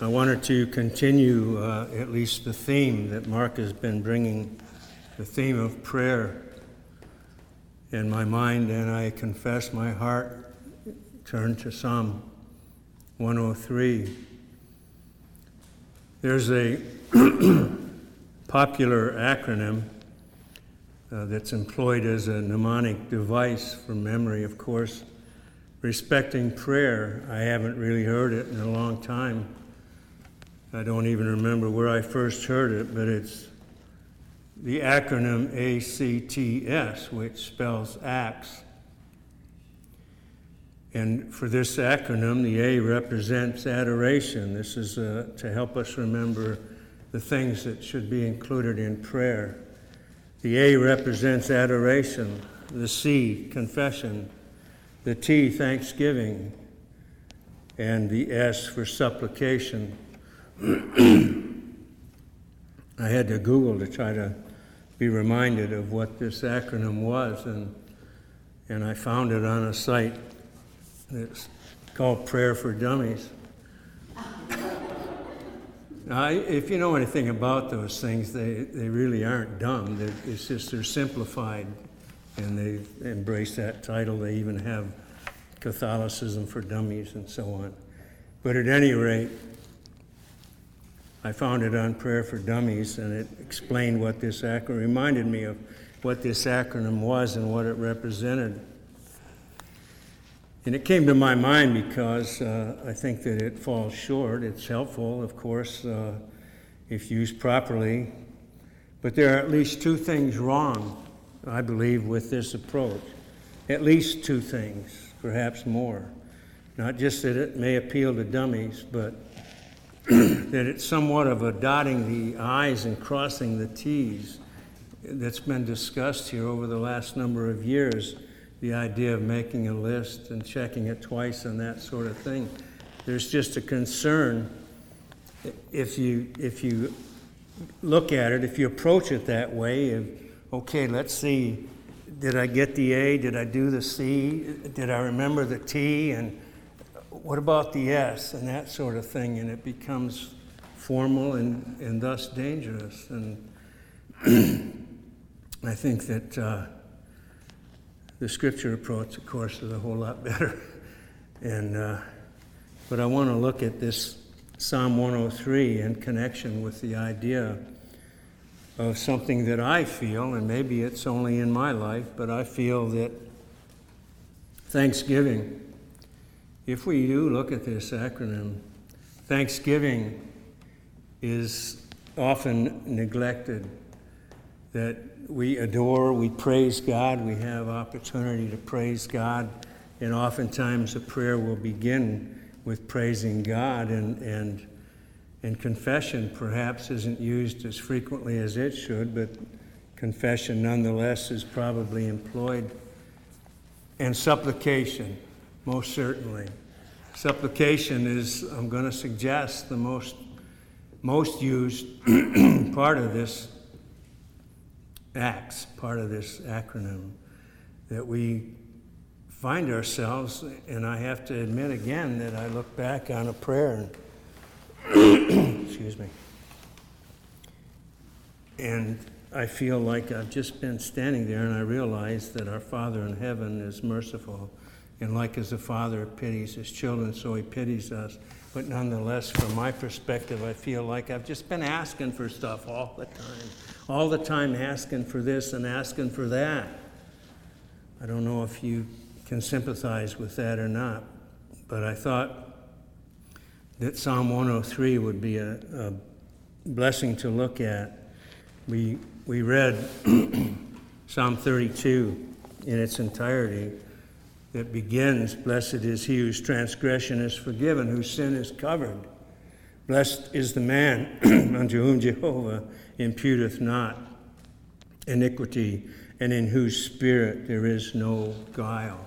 I wanted to continue uh, at least the theme that Mark has been bringing, the theme of prayer in my mind, and I confess my heart turned to Psalm 103. There's a popular acronym uh, that's employed as a mnemonic device for memory, of course. Respecting prayer, I haven't really heard it in a long time. I don't even remember where I first heard it, but it's the acronym ACTS, which spells ACTS. And for this acronym, the A represents adoration. This is uh, to help us remember the things that should be included in prayer. The A represents adoration, the C, confession, the T, thanksgiving, and the S for supplication. I had to Google to try to be reminded of what this acronym was, and, and I found it on a site that's called Prayer for Dummies. if you know anything about those things, they, they really aren't dumb. They're, it's just they're simplified, and they embrace that title. They even have Catholicism for Dummies and so on. But at any rate, I found it on Prayer for Dummies, and it explained what this acronym reminded me of what this acronym was and what it represented. And it came to my mind because uh, I think that it falls short. It's helpful, of course, uh, if used properly. But there are at least two things wrong, I believe, with this approach. At least two things, perhaps more. Not just that it may appeal to dummies, but that it's somewhat of a dotting the I's and crossing the T's that's been discussed here over the last number of years the idea of making a list and checking it twice and that sort of thing. There's just a concern if you if you look at it, if you approach it that way, okay, let's see, did I get the A? Did I do the C? Did I remember the T? And what about the S? And that sort of thing, and it becomes formal and, and thus dangerous. And I think that. Uh, the scripture approach, of course, is a whole lot better. and uh, but I want to look at this Psalm 103 in connection with the idea of something that I feel, and maybe it's only in my life, but I feel that Thanksgiving, if we do look at this acronym, Thanksgiving is often neglected. That we adore, we praise God, we have opportunity to praise God, and oftentimes a prayer will begin with praising God, and, and, and confession perhaps isn't used as frequently as it should, but confession nonetheless is probably employed. And supplication, most certainly. Supplication is, I'm going to suggest, the most, most used part of this ACTS, part of this acronym, that we find ourselves, and I have to admit again that I look back on a prayer and, excuse me, and I feel like I've just been standing there and I realize that our Father in heaven is merciful. And like as a father pities his children, so he pities us. But nonetheless, from my perspective, I feel like I've just been asking for stuff all the time all the time asking for this and asking for that. I don't know if you can sympathize with that or not, but I thought that Psalm 103 would be a, a blessing to look at. We, we read Psalm 32 in its entirety that begins Blessed is he whose transgression is forgiven, whose sin is covered. Blessed is the man unto whom Jehovah imputeth not iniquity, and in whose spirit there is no guile.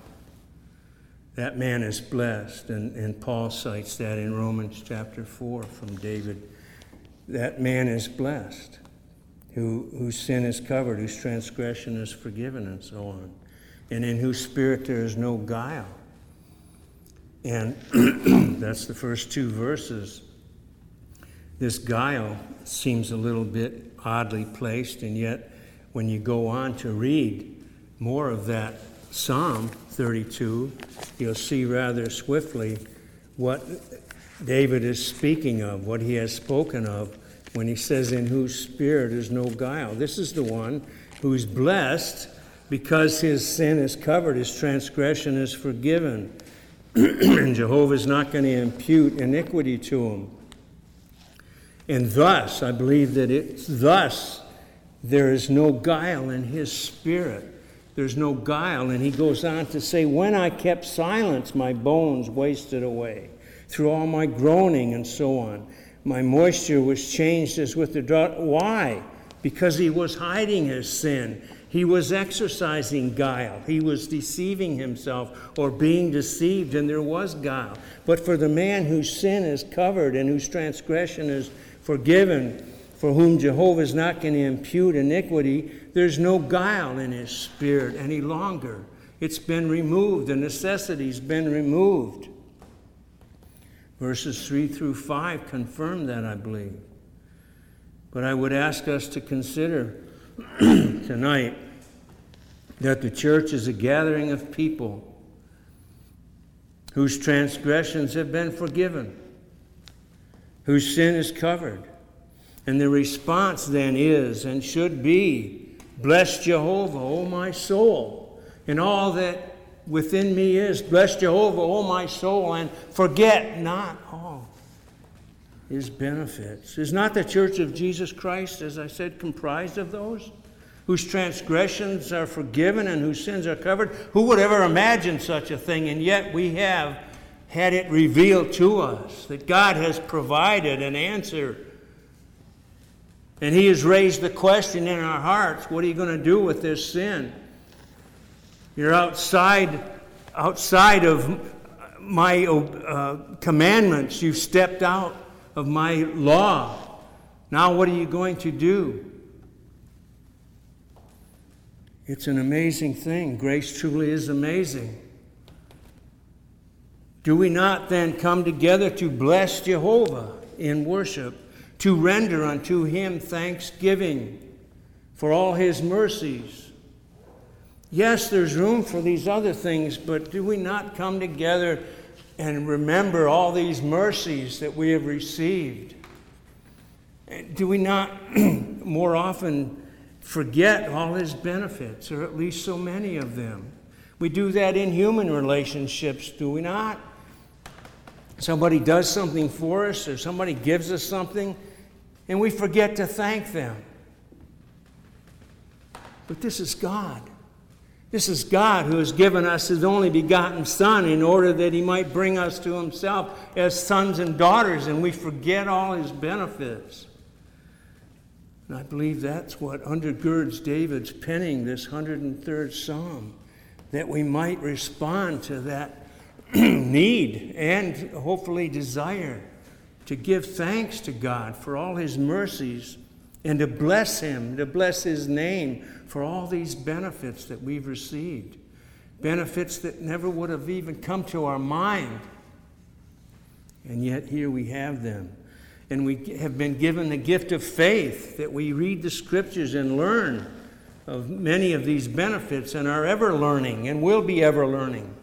That man is blessed, and, and Paul cites that in Romans chapter 4 from David. That man is blessed, who, whose sin is covered, whose transgression is forgiven, and so on, and in whose spirit there is no guile. And that's the first two verses This guile seems a little bit oddly placed, and yet when you go on to read more of that Psalm 32, you'll see rather swiftly what David is speaking of, what he has spoken of when he says, In whose spirit is no guile. This is the one who's blessed because his sin is covered, his transgression is forgiven. and Jehovah is not going to impute iniquity to him. And thus, I believe that it's thus there is no guile in his spirit. There's no guile. And he goes on to say, When I kept silence, my bones wasted away through all my groaning and so on. My moisture was changed as with the drought. Why? Because he was hiding his sin. He was exercising guile. He was deceiving himself or being deceived, and there was guile. But for the man whose sin is covered and whose transgression is forgiven, for whom Jehovah is not going to impute iniquity, there's no guile in his spirit any longer. It's been removed, the necessity's been removed. Verses 3 through 5 confirm that, I believe. But I would ask us to consider tonight that the church is a gathering of people whose transgressions have been forgiven, whose sin is covered. And the response then is and should be Bless Jehovah, O my soul, and all that within me is. Bless Jehovah, O my soul, and forget not all his benefits. Is not the church of Jesus Christ, as I said, comprised of those? Whose transgressions are forgiven and whose sins are covered? Who would ever imagine such a thing? And yet we have had it revealed to us that God has provided an answer. And He has raised the question in our hearts what are you going to do with this sin? You're outside, outside of my uh, commandments. You've stepped out of my law. Now, what are you going to do? It's an amazing thing. Grace truly is amazing. Do we not then come together to bless Jehovah in worship, to render unto him thanksgiving for all his mercies? Yes, there's room for these other things, but do we not come together and remember all these mercies that we have received? Do we not more often forget all his benefits, or at least so many of them? We do that in human relationships, do we not? Somebody does something for us, or somebody gives us something, and we forget to thank them. But this is God. This is God who has given us His only begotten Son in order that He might bring us to Himself as sons and daughters, and we forget all His benefits. And I believe that's what undergirds David's penning this 103rd Psalm, that we might respond to that need and hopefully desire to give thanks to God for all His mercies and to bless Him, to bless His name for all these benefits that we've received. Benefits that never would have even come to our mind. And yet here we have them. And we have been given the gift of faith that we read the scriptures and learn of many of these benefits and are ever learning and will be ever learning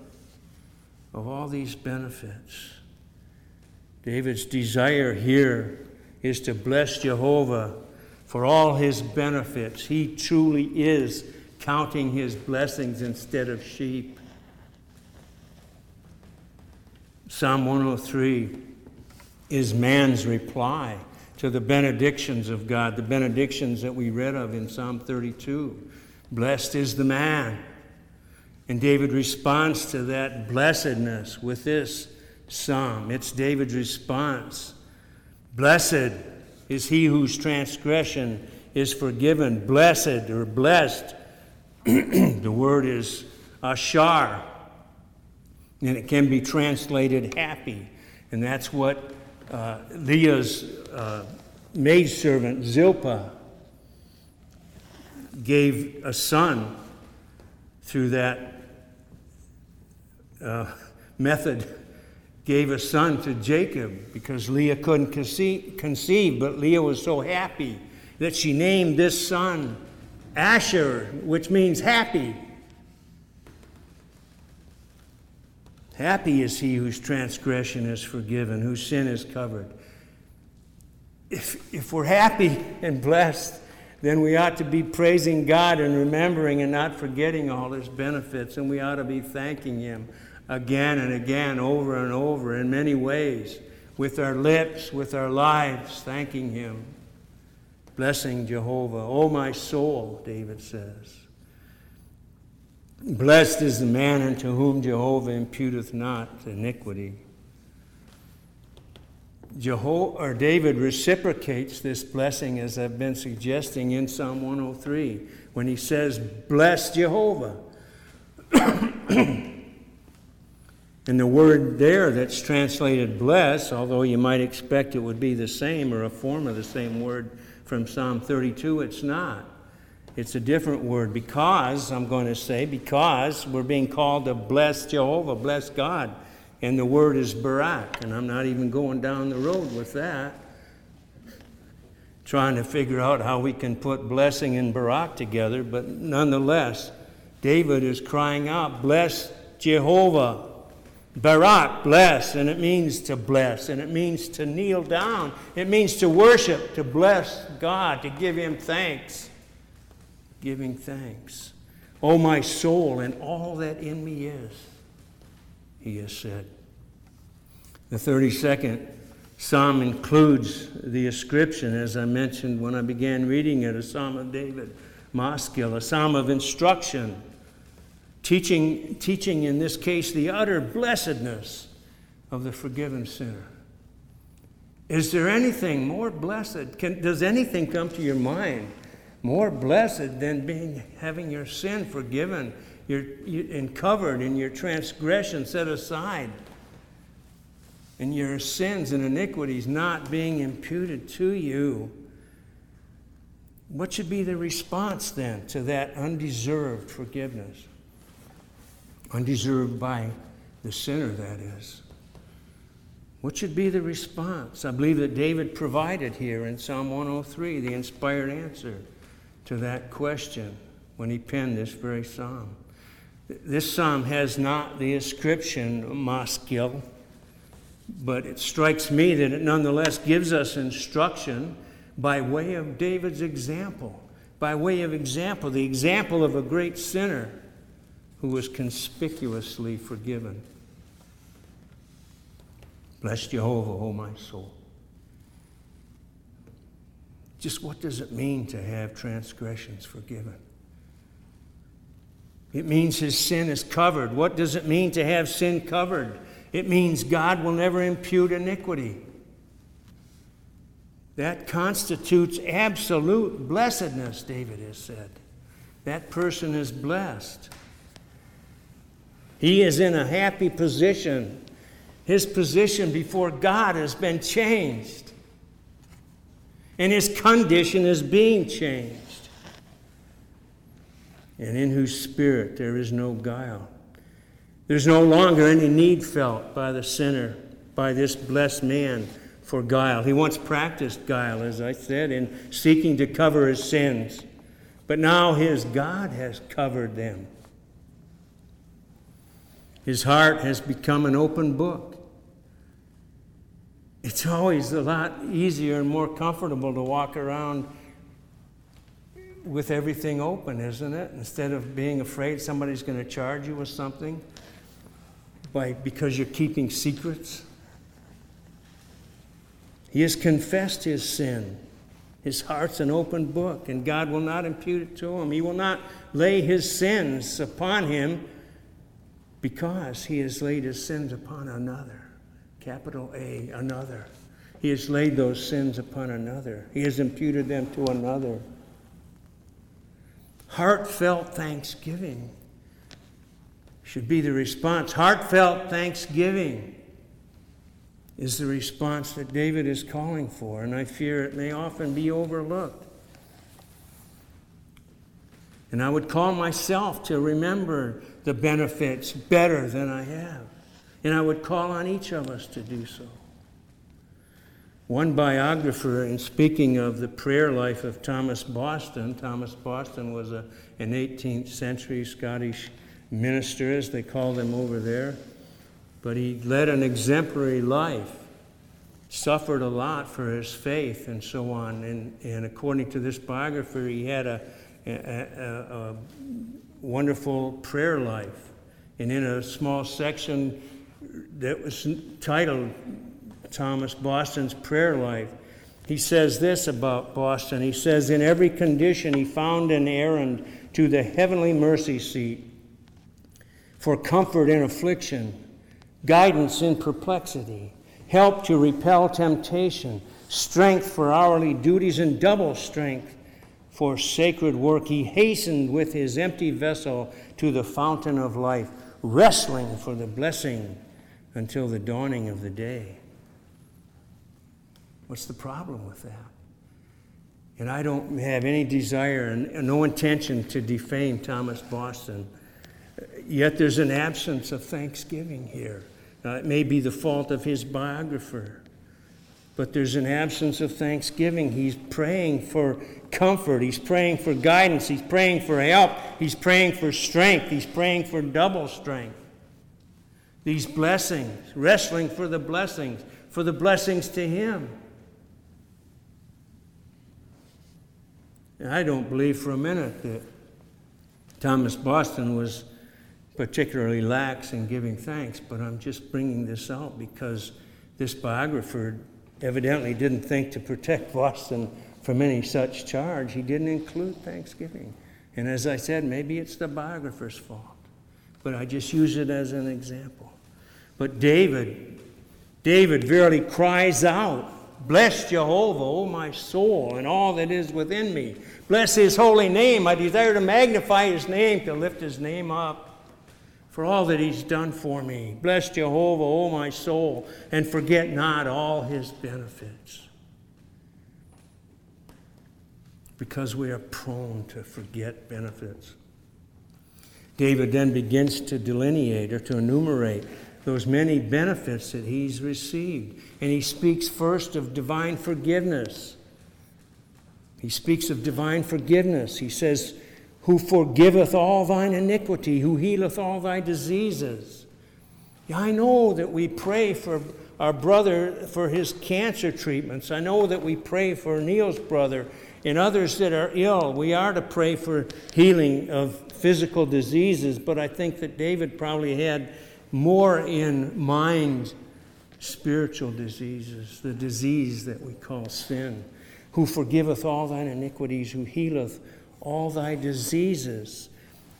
of all these benefits. David's desire here is to bless Jehovah for all his benefits. He truly is counting his blessings instead of sheep. Psalm 103 is man's reply to the benedictions of God, the benedictions that we read of in Psalm 32. Blessed is the man. And David responds to that blessedness with this psalm. It's David's response Blessed is he whose transgression is forgiven. Blessed or blessed, the word is ashar, and it can be translated happy. And that's what uh, Leah's uh, maidservant Zilpah gave a son through that uh, method gave a son to Jacob because Leah couldn't conceive, but Leah was so happy that she named this son Asher, which means happy. Happy is he whose transgression is forgiven, whose sin is covered. If, if we're happy and blessed, then we ought to be praising God and remembering and not forgetting all his benefits, and we ought to be thanking him again and again, over and over, in many ways, with our lips, with our lives, thanking him, blessing Jehovah. Oh, my soul, David says. Blessed is the man unto whom Jehovah imputeth not iniquity. Jehovah, or David reciprocates this blessing, as I've been suggesting in Psalm 103, when he says, Bless Jehovah. and the word there that's translated bless, although you might expect it would be the same or a form of the same word from Psalm 32, it's not. It's a different word because, I'm going to say, because we're being called to bless Jehovah, bless God. And the word is barak. And I'm not even going down the road with that. Trying to figure out how we can put blessing and barak together. But nonetheless, David is crying out, Bless Jehovah. Barak, bless, and it means to bless, and it means to kneel down. It means to worship, to bless God, to give Him thanks giving thanks. O oh, my soul, and all that in me is, he has said. The 32nd psalm includes the ascription, as I mentioned when I began reading it, a psalm of David, Maskil, a psalm of instruction, teaching, teaching in this case the utter blessedness of the forgiven sinner. Is there anything more blessed? Can, does anything come to your mind more blessed than being having your sin forgiven your, you, and covered and your transgression set aside and your sins and iniquities not being imputed to you what should be the response then to that undeserved forgiveness? Undeserved by the sinner that is. What should be the response? I believe that david provided here in psalm 103 the inspired answer to that question when he penned this very psalm. This psalm has not the inscription Maskil, but it strikes me that it nonetheless gives us instruction by way of David's example, by way of example, the example of a great sinner who was conspicuously forgiven. Bless Jehovah, O my soul. Just what does it mean to have transgressions forgiven? It means his sin is covered. What does it mean to have sin covered? It means God will never impute iniquity. That constitutes absolute blessedness, David has said. That person is blessed. He is in a happy position. His position before God has been changed and his condition is being changed. And in whose spirit there is no guile. There's no longer any need felt by the sinner, by this blessed man, for guile. He once practiced guile, as I said, in seeking to cover his sins. But now his God has covered them. His heart has become an open book. It's always a lot easier and more comfortable to walk around with everything open, isn't it? Instead of being afraid somebody's going to charge you with something by, because you're keeping secrets. He has confessed his sin. His heart's an open book, and God will not impute it to him. He will not lay his sins upon him because he has laid his sins upon another capital A, another. He has laid those sins upon another, He has imputed them to another. Heartfelt thanksgiving should be the response. Heartfelt thanksgiving is the response that David is calling for, and I fear it may often be overlooked. And I would call myself to remember the benefits better than I have And I would call on each of us to do so. One biographer, in speaking of the prayer life of Thomas Boston, Thomas Boston was a, an 18th century Scottish minister, as they called him over there, but he led an exemplary life, suffered a lot for his faith, and so on. And, and according to this biographer, he had a, a, a wonderful prayer life. And in a small section that was titled Thomas Boston's prayer life. He says this about Boston. He says, In every condition, he found an errand to the heavenly mercy seat for comfort in affliction, guidance in perplexity, help to repel temptation, strength for hourly duties, and double strength for sacred work. He hastened with his empty vessel to the fountain of life, wrestling for the blessing until the dawning of the day. What's the problem with that? And I don't have any desire and no intention to defame Thomas Boston. Yet there's an absence of thanksgiving here. Now, it may be the fault of his biographer, but there's an absence of thanksgiving. He's praying for comfort, he's praying for guidance, he's praying for help, he's praying for strength, he's praying for double strength. These blessings, wrestling for the blessings, for the blessings to him. And I don't believe for a minute that Thomas Boston was particularly lax in giving thanks, but I'm just bringing this out because this biographer evidently didn't think to protect Boston from any such charge. He didn't include thanksgiving. And as I said, maybe it's the biographer's fault, but I just use it as an example. But David, David verily cries out Bless Jehovah, O my soul, and all that is within me. Bless his holy name. I desire to magnify his name, to lift his name up for all that he's done for me. Bless Jehovah, O my soul, and forget not all his benefits. Because we are prone to forget benefits. David then begins to delineate or to enumerate those many benefits that he's received. And he speaks first of divine forgiveness. He speaks of divine forgiveness. He says, Who forgiveth all thine iniquity, who healeth all thy diseases. Yeah, I know that we pray for our brother for his cancer treatments. I know that we pray for Neil's brother and others that are ill. We are to pray for healing of physical diseases, but I think that David probably had more in mind spiritual diseases, the disease that we call sin, who forgiveth all thine iniquities, who healeth all thy diseases.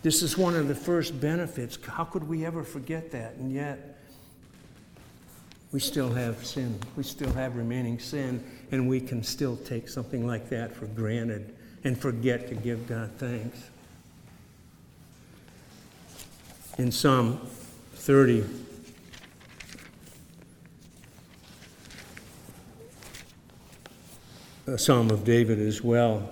This is one of the first benefits. How could we ever forget that? And yet, we still have sin. We still have remaining sin, and we can still take something like that for granted and forget to give God thanks. In Psalm 30. A Psalm of David as well.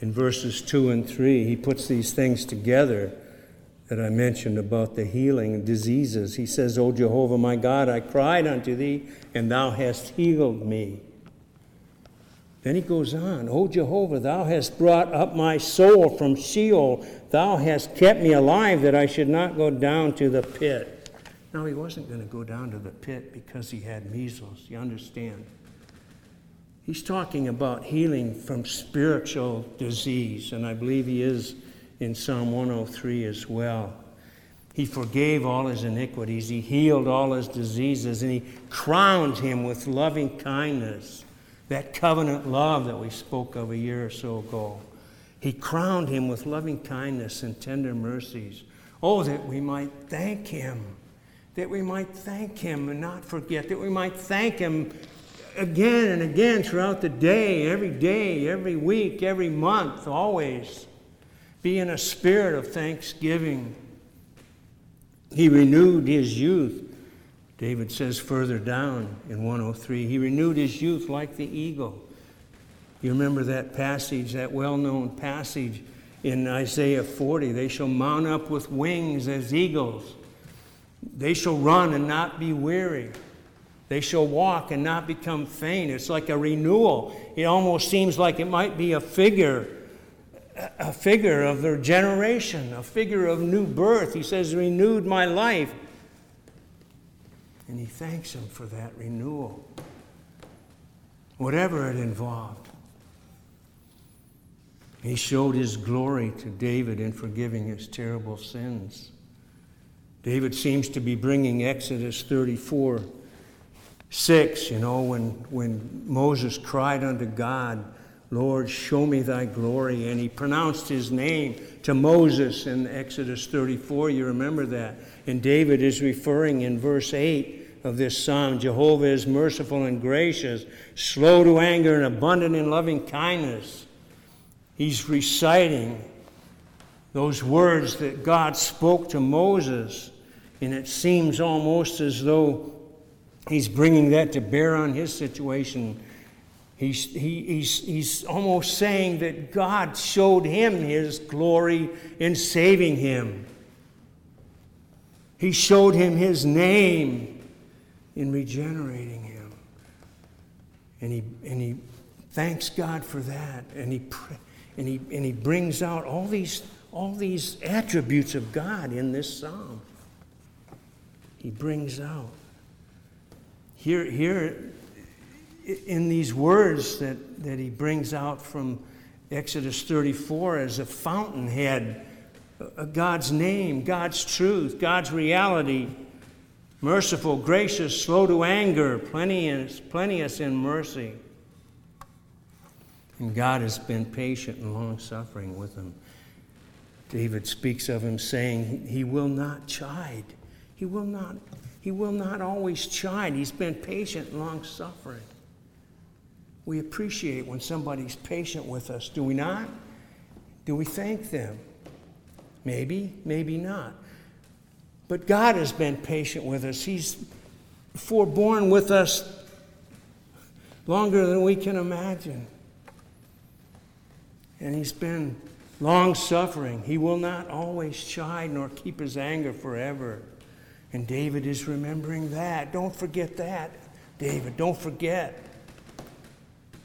In verses 2 and 3, he puts these things together that I mentioned about the healing diseases. He says, O Jehovah my God, I cried unto thee, and thou hast healed me. Then he goes on, O Jehovah, thou hast brought up my soul from Sheol. Thou hast kept me alive that I should not go down to the pit. Now, he wasn't going to go down to the pit because he had measles. You understand? He's talking about healing from spiritual disease, and I believe he is in Psalm 103 as well. He forgave all his iniquities, he healed all his diseases, and he crowned him with loving kindness that covenant love that we spoke of a year or so ago. He crowned him with loving kindness and tender mercies. Oh, that we might thank him, that we might thank him and not forget, that we might thank him again and again throughout the day, every day, every week, every month, always. Be in a spirit of thanksgiving. He renewed his youth David says further down in 103, he renewed his youth like the eagle. You remember that passage, that well known passage in Isaiah 40 they shall mount up with wings as eagles. They shall run and not be weary. They shall walk and not become faint. It's like a renewal. It almost seems like it might be a figure, a figure of their generation, a figure of new birth. He says, renewed my life. And he thanks him for that renewal, whatever it involved. He showed his glory to David in forgiving his terrible sins. David seems to be bringing Exodus 34 6, you know, when, when Moses cried unto God, Lord, show me thy glory. And he pronounced his name to Moses in Exodus 34. You remember that. And David is referring in verse 8 of this psalm Jehovah is merciful and gracious, slow to anger, and abundant in loving kindness. He's reciting those words that God spoke to Moses. And it seems almost as though he's bringing that to bear on his situation. He's, he, he's, he's almost saying that God showed him his glory in saving him. He showed him his name in regenerating him. And he, and he thanks God for that. And he, and, he, and he brings out all these, all these attributes of God in this psalm. He brings out. Here, here in these words that, that he brings out from Exodus 34 as a fountainhead, God's name, God's truth, God's reality, merciful, gracious, slow to anger, plenteous, plenteous in mercy. And God has been patient and long suffering with him. David speaks of him saying, He will not chide. He will not he will not always chide. He's been patient and long suffering. We appreciate when somebody's patient with us, do we not? Do we thank them? Maybe, maybe not. But God has been patient with us. He's forborne with us longer than we can imagine. And He's been long suffering. He will not always chide nor keep His anger forever. And David is remembering that. Don't forget that, David. Don't forget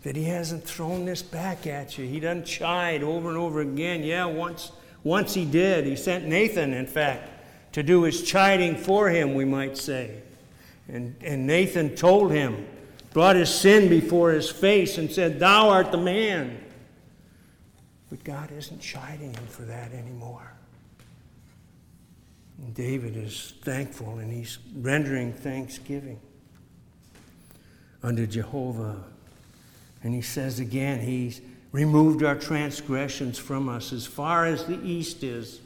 that he hasn't thrown this back at you. He doesn't chide over and over again. Yeah, once, once he did. He sent Nathan, in fact, to do his chiding for him, we might say. And, and Nathan told him, brought his sin before his face, and said, Thou art the man. But God isn't chiding him for that anymore. And David is thankful and he's rendering thanksgiving unto Jehovah. And he says again, He's removed our transgressions from us as far as the east is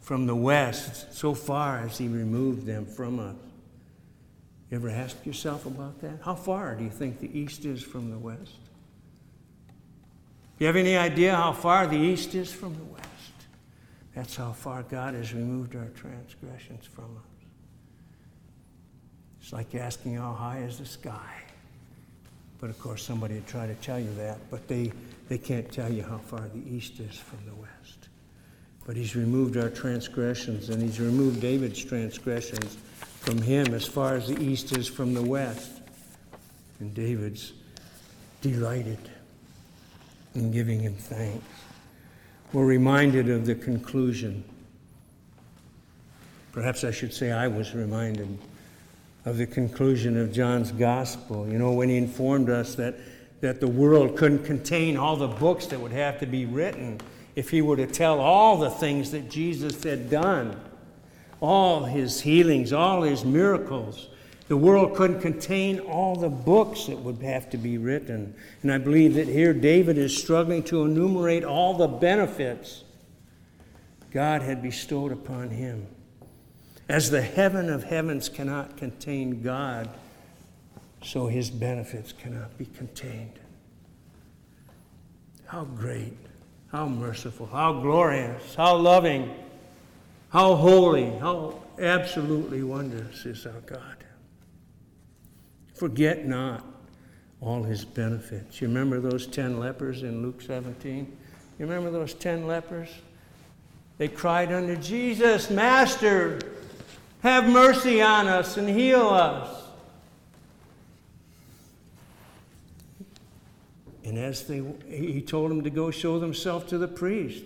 from the west, so far as He removed them from us. You ever ask yourself about that? How far do you think the east is from the west? You have any idea how far the east is from the west? That's how far God has removed our transgressions from us. It's like asking how high is the sky. But of course, somebody would try to tell you that, but they, they can't tell you how far the east is from the west. But he's removed our transgressions, and he's removed David's transgressions from him as far as the east is from the west. And David's delighted in giving him thanks we're reminded of the conclusion. Perhaps I should say I was reminded of the conclusion of John's gospel. You know, when he informed us that, that the world couldn't contain all the books that would have to be written if he were to tell all the things that Jesus had done, all his healings, all his miracles. The world couldn't contain all the books that would have to be written. And I believe that here David is struggling to enumerate all the benefits God had bestowed upon him. As the heaven of heavens cannot contain God, so his benefits cannot be contained. How great, how merciful, how glorious, how loving, how holy, how absolutely wondrous is our God. Forget not all his benefits. You remember those 10 lepers in Luke 17? You remember those 10 lepers? They cried unto Jesus, Master, Have mercy on us and heal us. And as they, he told them to go show themselves to the priest.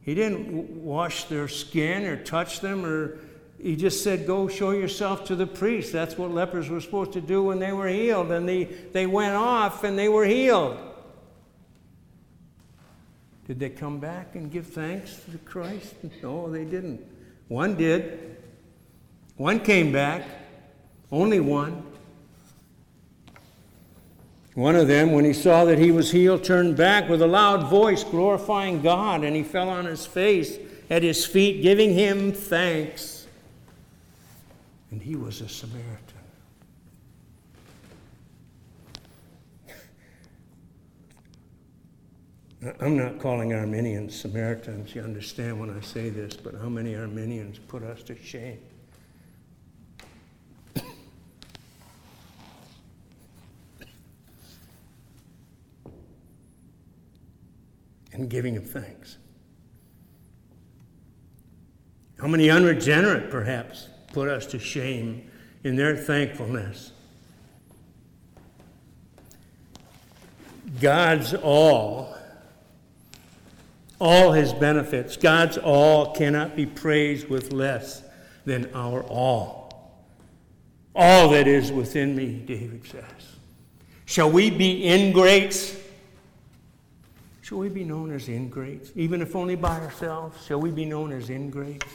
He didn't wash their skin or touch them, or he just said, Go show yourself to the priest. That's what lepers were supposed to do when they were healed. And they, they went off and they were healed. Did they come back and give thanks to Christ? No, they didn't. One did. One came back. Only one. One of them, when he saw that he was healed, turned back with a loud voice, glorifying God, and he fell on his face at his feet, giving him thanks. And he was a Samaritan. I'm not calling Arminians Samaritans, you understand when I say this, but how many Arminians put us to shame? Giving him thanks. How many unregenerate, perhaps, put us to shame in their thankfulness? God's all, all his benefits, God's all cannot be praised with less than our all. All that is within me, David says. Shall we be ingrates? Shall we be known as ingrates? Even if only by ourselves, shall we be known as ingrates?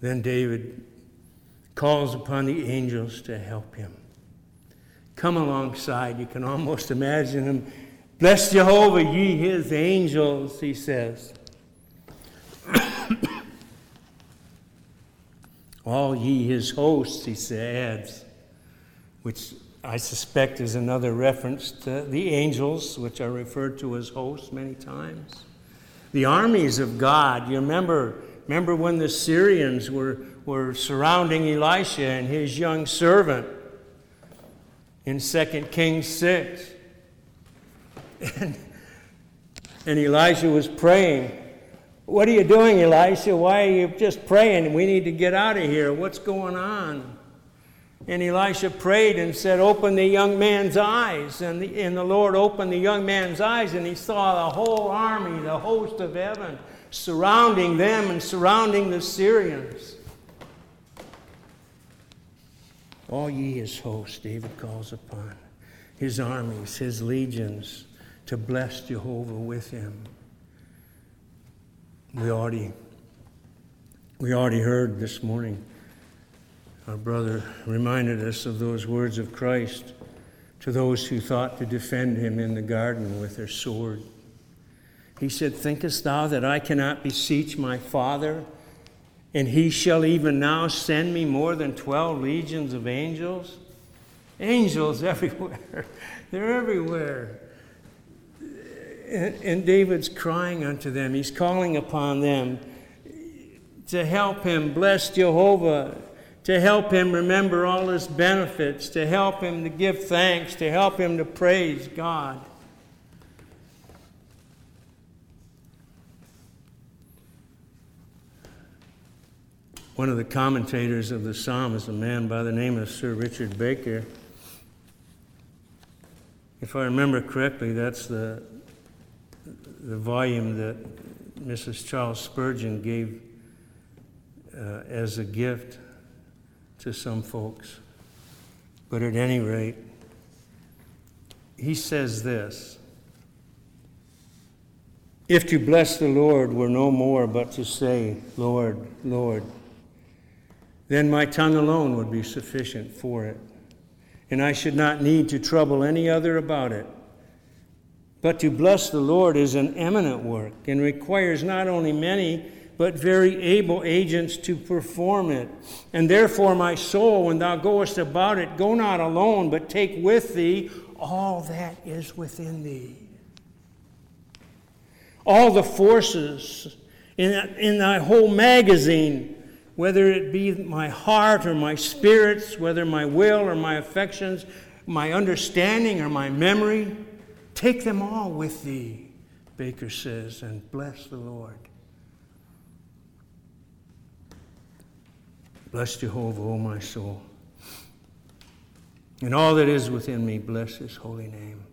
Then David calls upon the angels to help him. Come alongside. You can almost imagine him. Bless Jehovah, ye his angels, he says. All ye his hosts, he adds, which I suspect is another reference to the angels, which are referred to as hosts many times. The armies of God. You remember, remember when the Syrians were, were surrounding Elisha and his young servant in 2 Kings 6. And, and Elisha was praying. What are you doing, Elisha? Why are you just praying? We need to get out of here. What's going on? And Elisha prayed and said, Open the young man's eyes. And the, and the Lord opened the young man's eyes, and he saw the whole army, the host of heaven, surrounding them and surrounding the Syrians. All ye his hosts, David calls upon, his armies, his legions, to bless Jehovah with him. We already, we already heard this morning our brother reminded us of those words of Christ to those who thought to defend him in the garden with their sword. He said, Thinkest thou that I cannot beseech my Father, and he shall even now send me more than 12 legions of angels? Angels everywhere. They're everywhere. And, David's crying unto them. He's calling upon them to help him. Bless Jehovah to help him remember all his benefits, to help him to give thanks, to help him to praise God. One of the commentators of the psalm is a man by the name of Sir Richard Baker. If I remember correctly, that's the, the volume that Mrs. Charles Spurgeon gave uh, as a gift to some folks. But at any rate, he says this If to bless the Lord were no more but to say, Lord, Lord, then my tongue alone would be sufficient for it, and I should not need to trouble any other about it. But to bless the Lord is an eminent work and requires not only many, but very able agents to perform it. And therefore, my soul, when thou goest about it, go not alone, but take with thee all that is within thee. All the forces in, in thy whole magazine, whether it be my heart or my spirits, whether my will or my affections, my understanding or my memory, take them all with thee, Baker says, and bless the Lord Bless Jehovah, O my soul. And all that is within me, bless his holy name.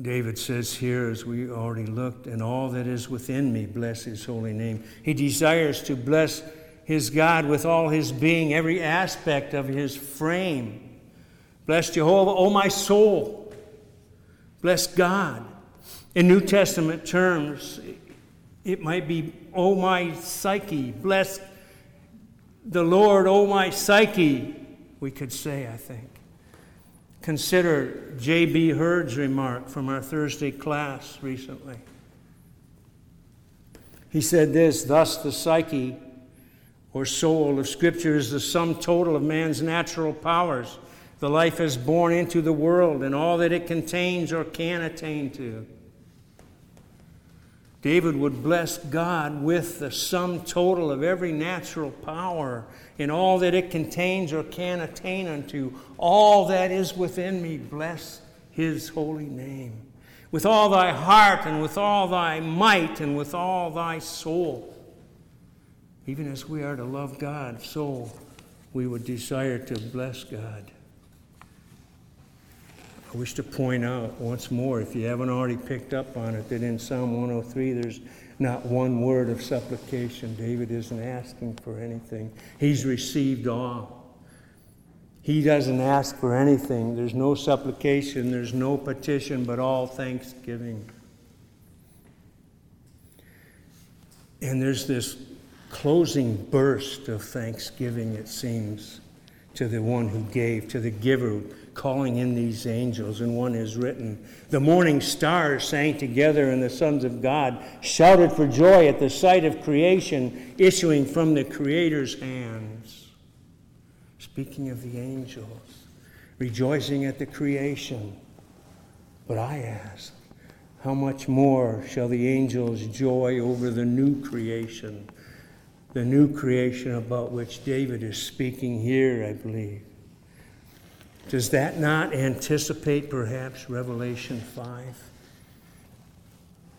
David says here, as we already looked, and all that is within me, bless his holy name. He desires to bless his God with all his being, every aspect of his frame. Bless Jehovah, O my soul. Bless God. In New Testament terms, it might be, O my psyche. Bless the Lord, O my psyche, we could say, I think. Consider J.B. Heard's remark from our Thursday class recently. He said this Thus, the psyche or soul of Scripture is the sum total of man's natural powers, the life is born into the world, and all that it contains or can attain to. David would bless God with the sum total of every natural power in all that it contains or can attain unto. All that is within me, bless his holy name. With all thy heart and with all thy might and with all thy soul. Even as we are to love God, so we would desire to bless God. I wish to point out once more, if you haven't already picked up on it, that in Psalm 103 there's not one word of supplication. David isn't asking for anything, he's received all. He doesn't ask for anything. There's no supplication, there's no petition, but all thanksgiving. And there's this closing burst of thanksgiving, it seems, to the one who gave, to the giver, calling in these angels. And one is written The morning stars sang together, and the sons of God shouted for joy at the sight of creation issuing from the Creator's hands. Speaking of the angels, rejoicing at the creation. But I ask, how much more shall the angels joy over the new creation? the new creation about which David is speaking here, I believe. Does that not anticipate perhaps Revelation 5?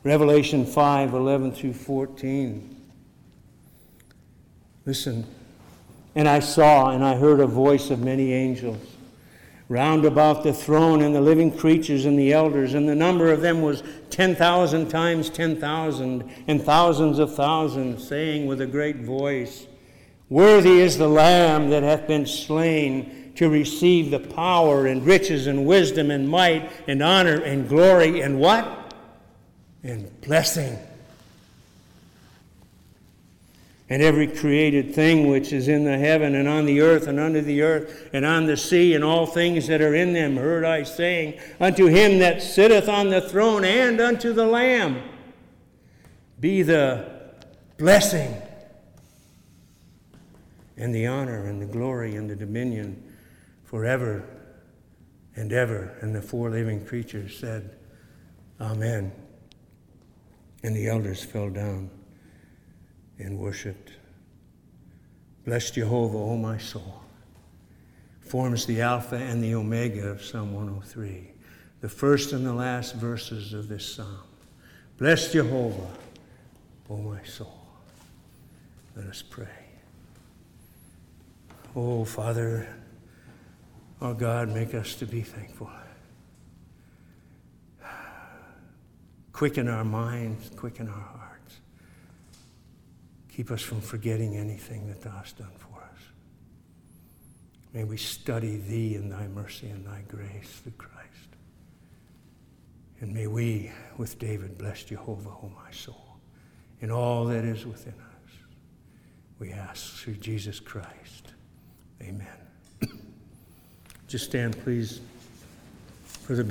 Revelation 5 11 through 14. Listen. And I saw and I heard a voice of many angels round about the throne and the living creatures and the elders, and the number of them was 10,000 times 10,000 and thousands of thousands, saying with a great voice, Worthy is the Lamb that hath been slain to receive the power and riches and wisdom and might and honor and glory and what? And blessing and every created thing which is in the heaven and on the earth and under the earth and on the sea and all things that are in them, heard I saying, Unto him that sitteth on the throne and unto the Lamb be the blessing and the honor and the glory and the dominion forever and ever. And the four living creatures said, Amen. And the elders fell down and worshiped. Bless Jehovah, O my soul. Forms the Alpha and the Omega of Psalm 103, the first and the last verses of this psalm. Bless Jehovah, O my soul. Let us pray. Oh, Father, our God, make us to be thankful. Quicken our minds, quicken our hearts. Keep us from forgetting anything that thou hast done for us. May we study thee in thy mercy and thy grace through Christ. And may we, with David, bless Jehovah, O my soul, in all that is within us. We ask through Jesus Christ. Amen. Just stand, please, for the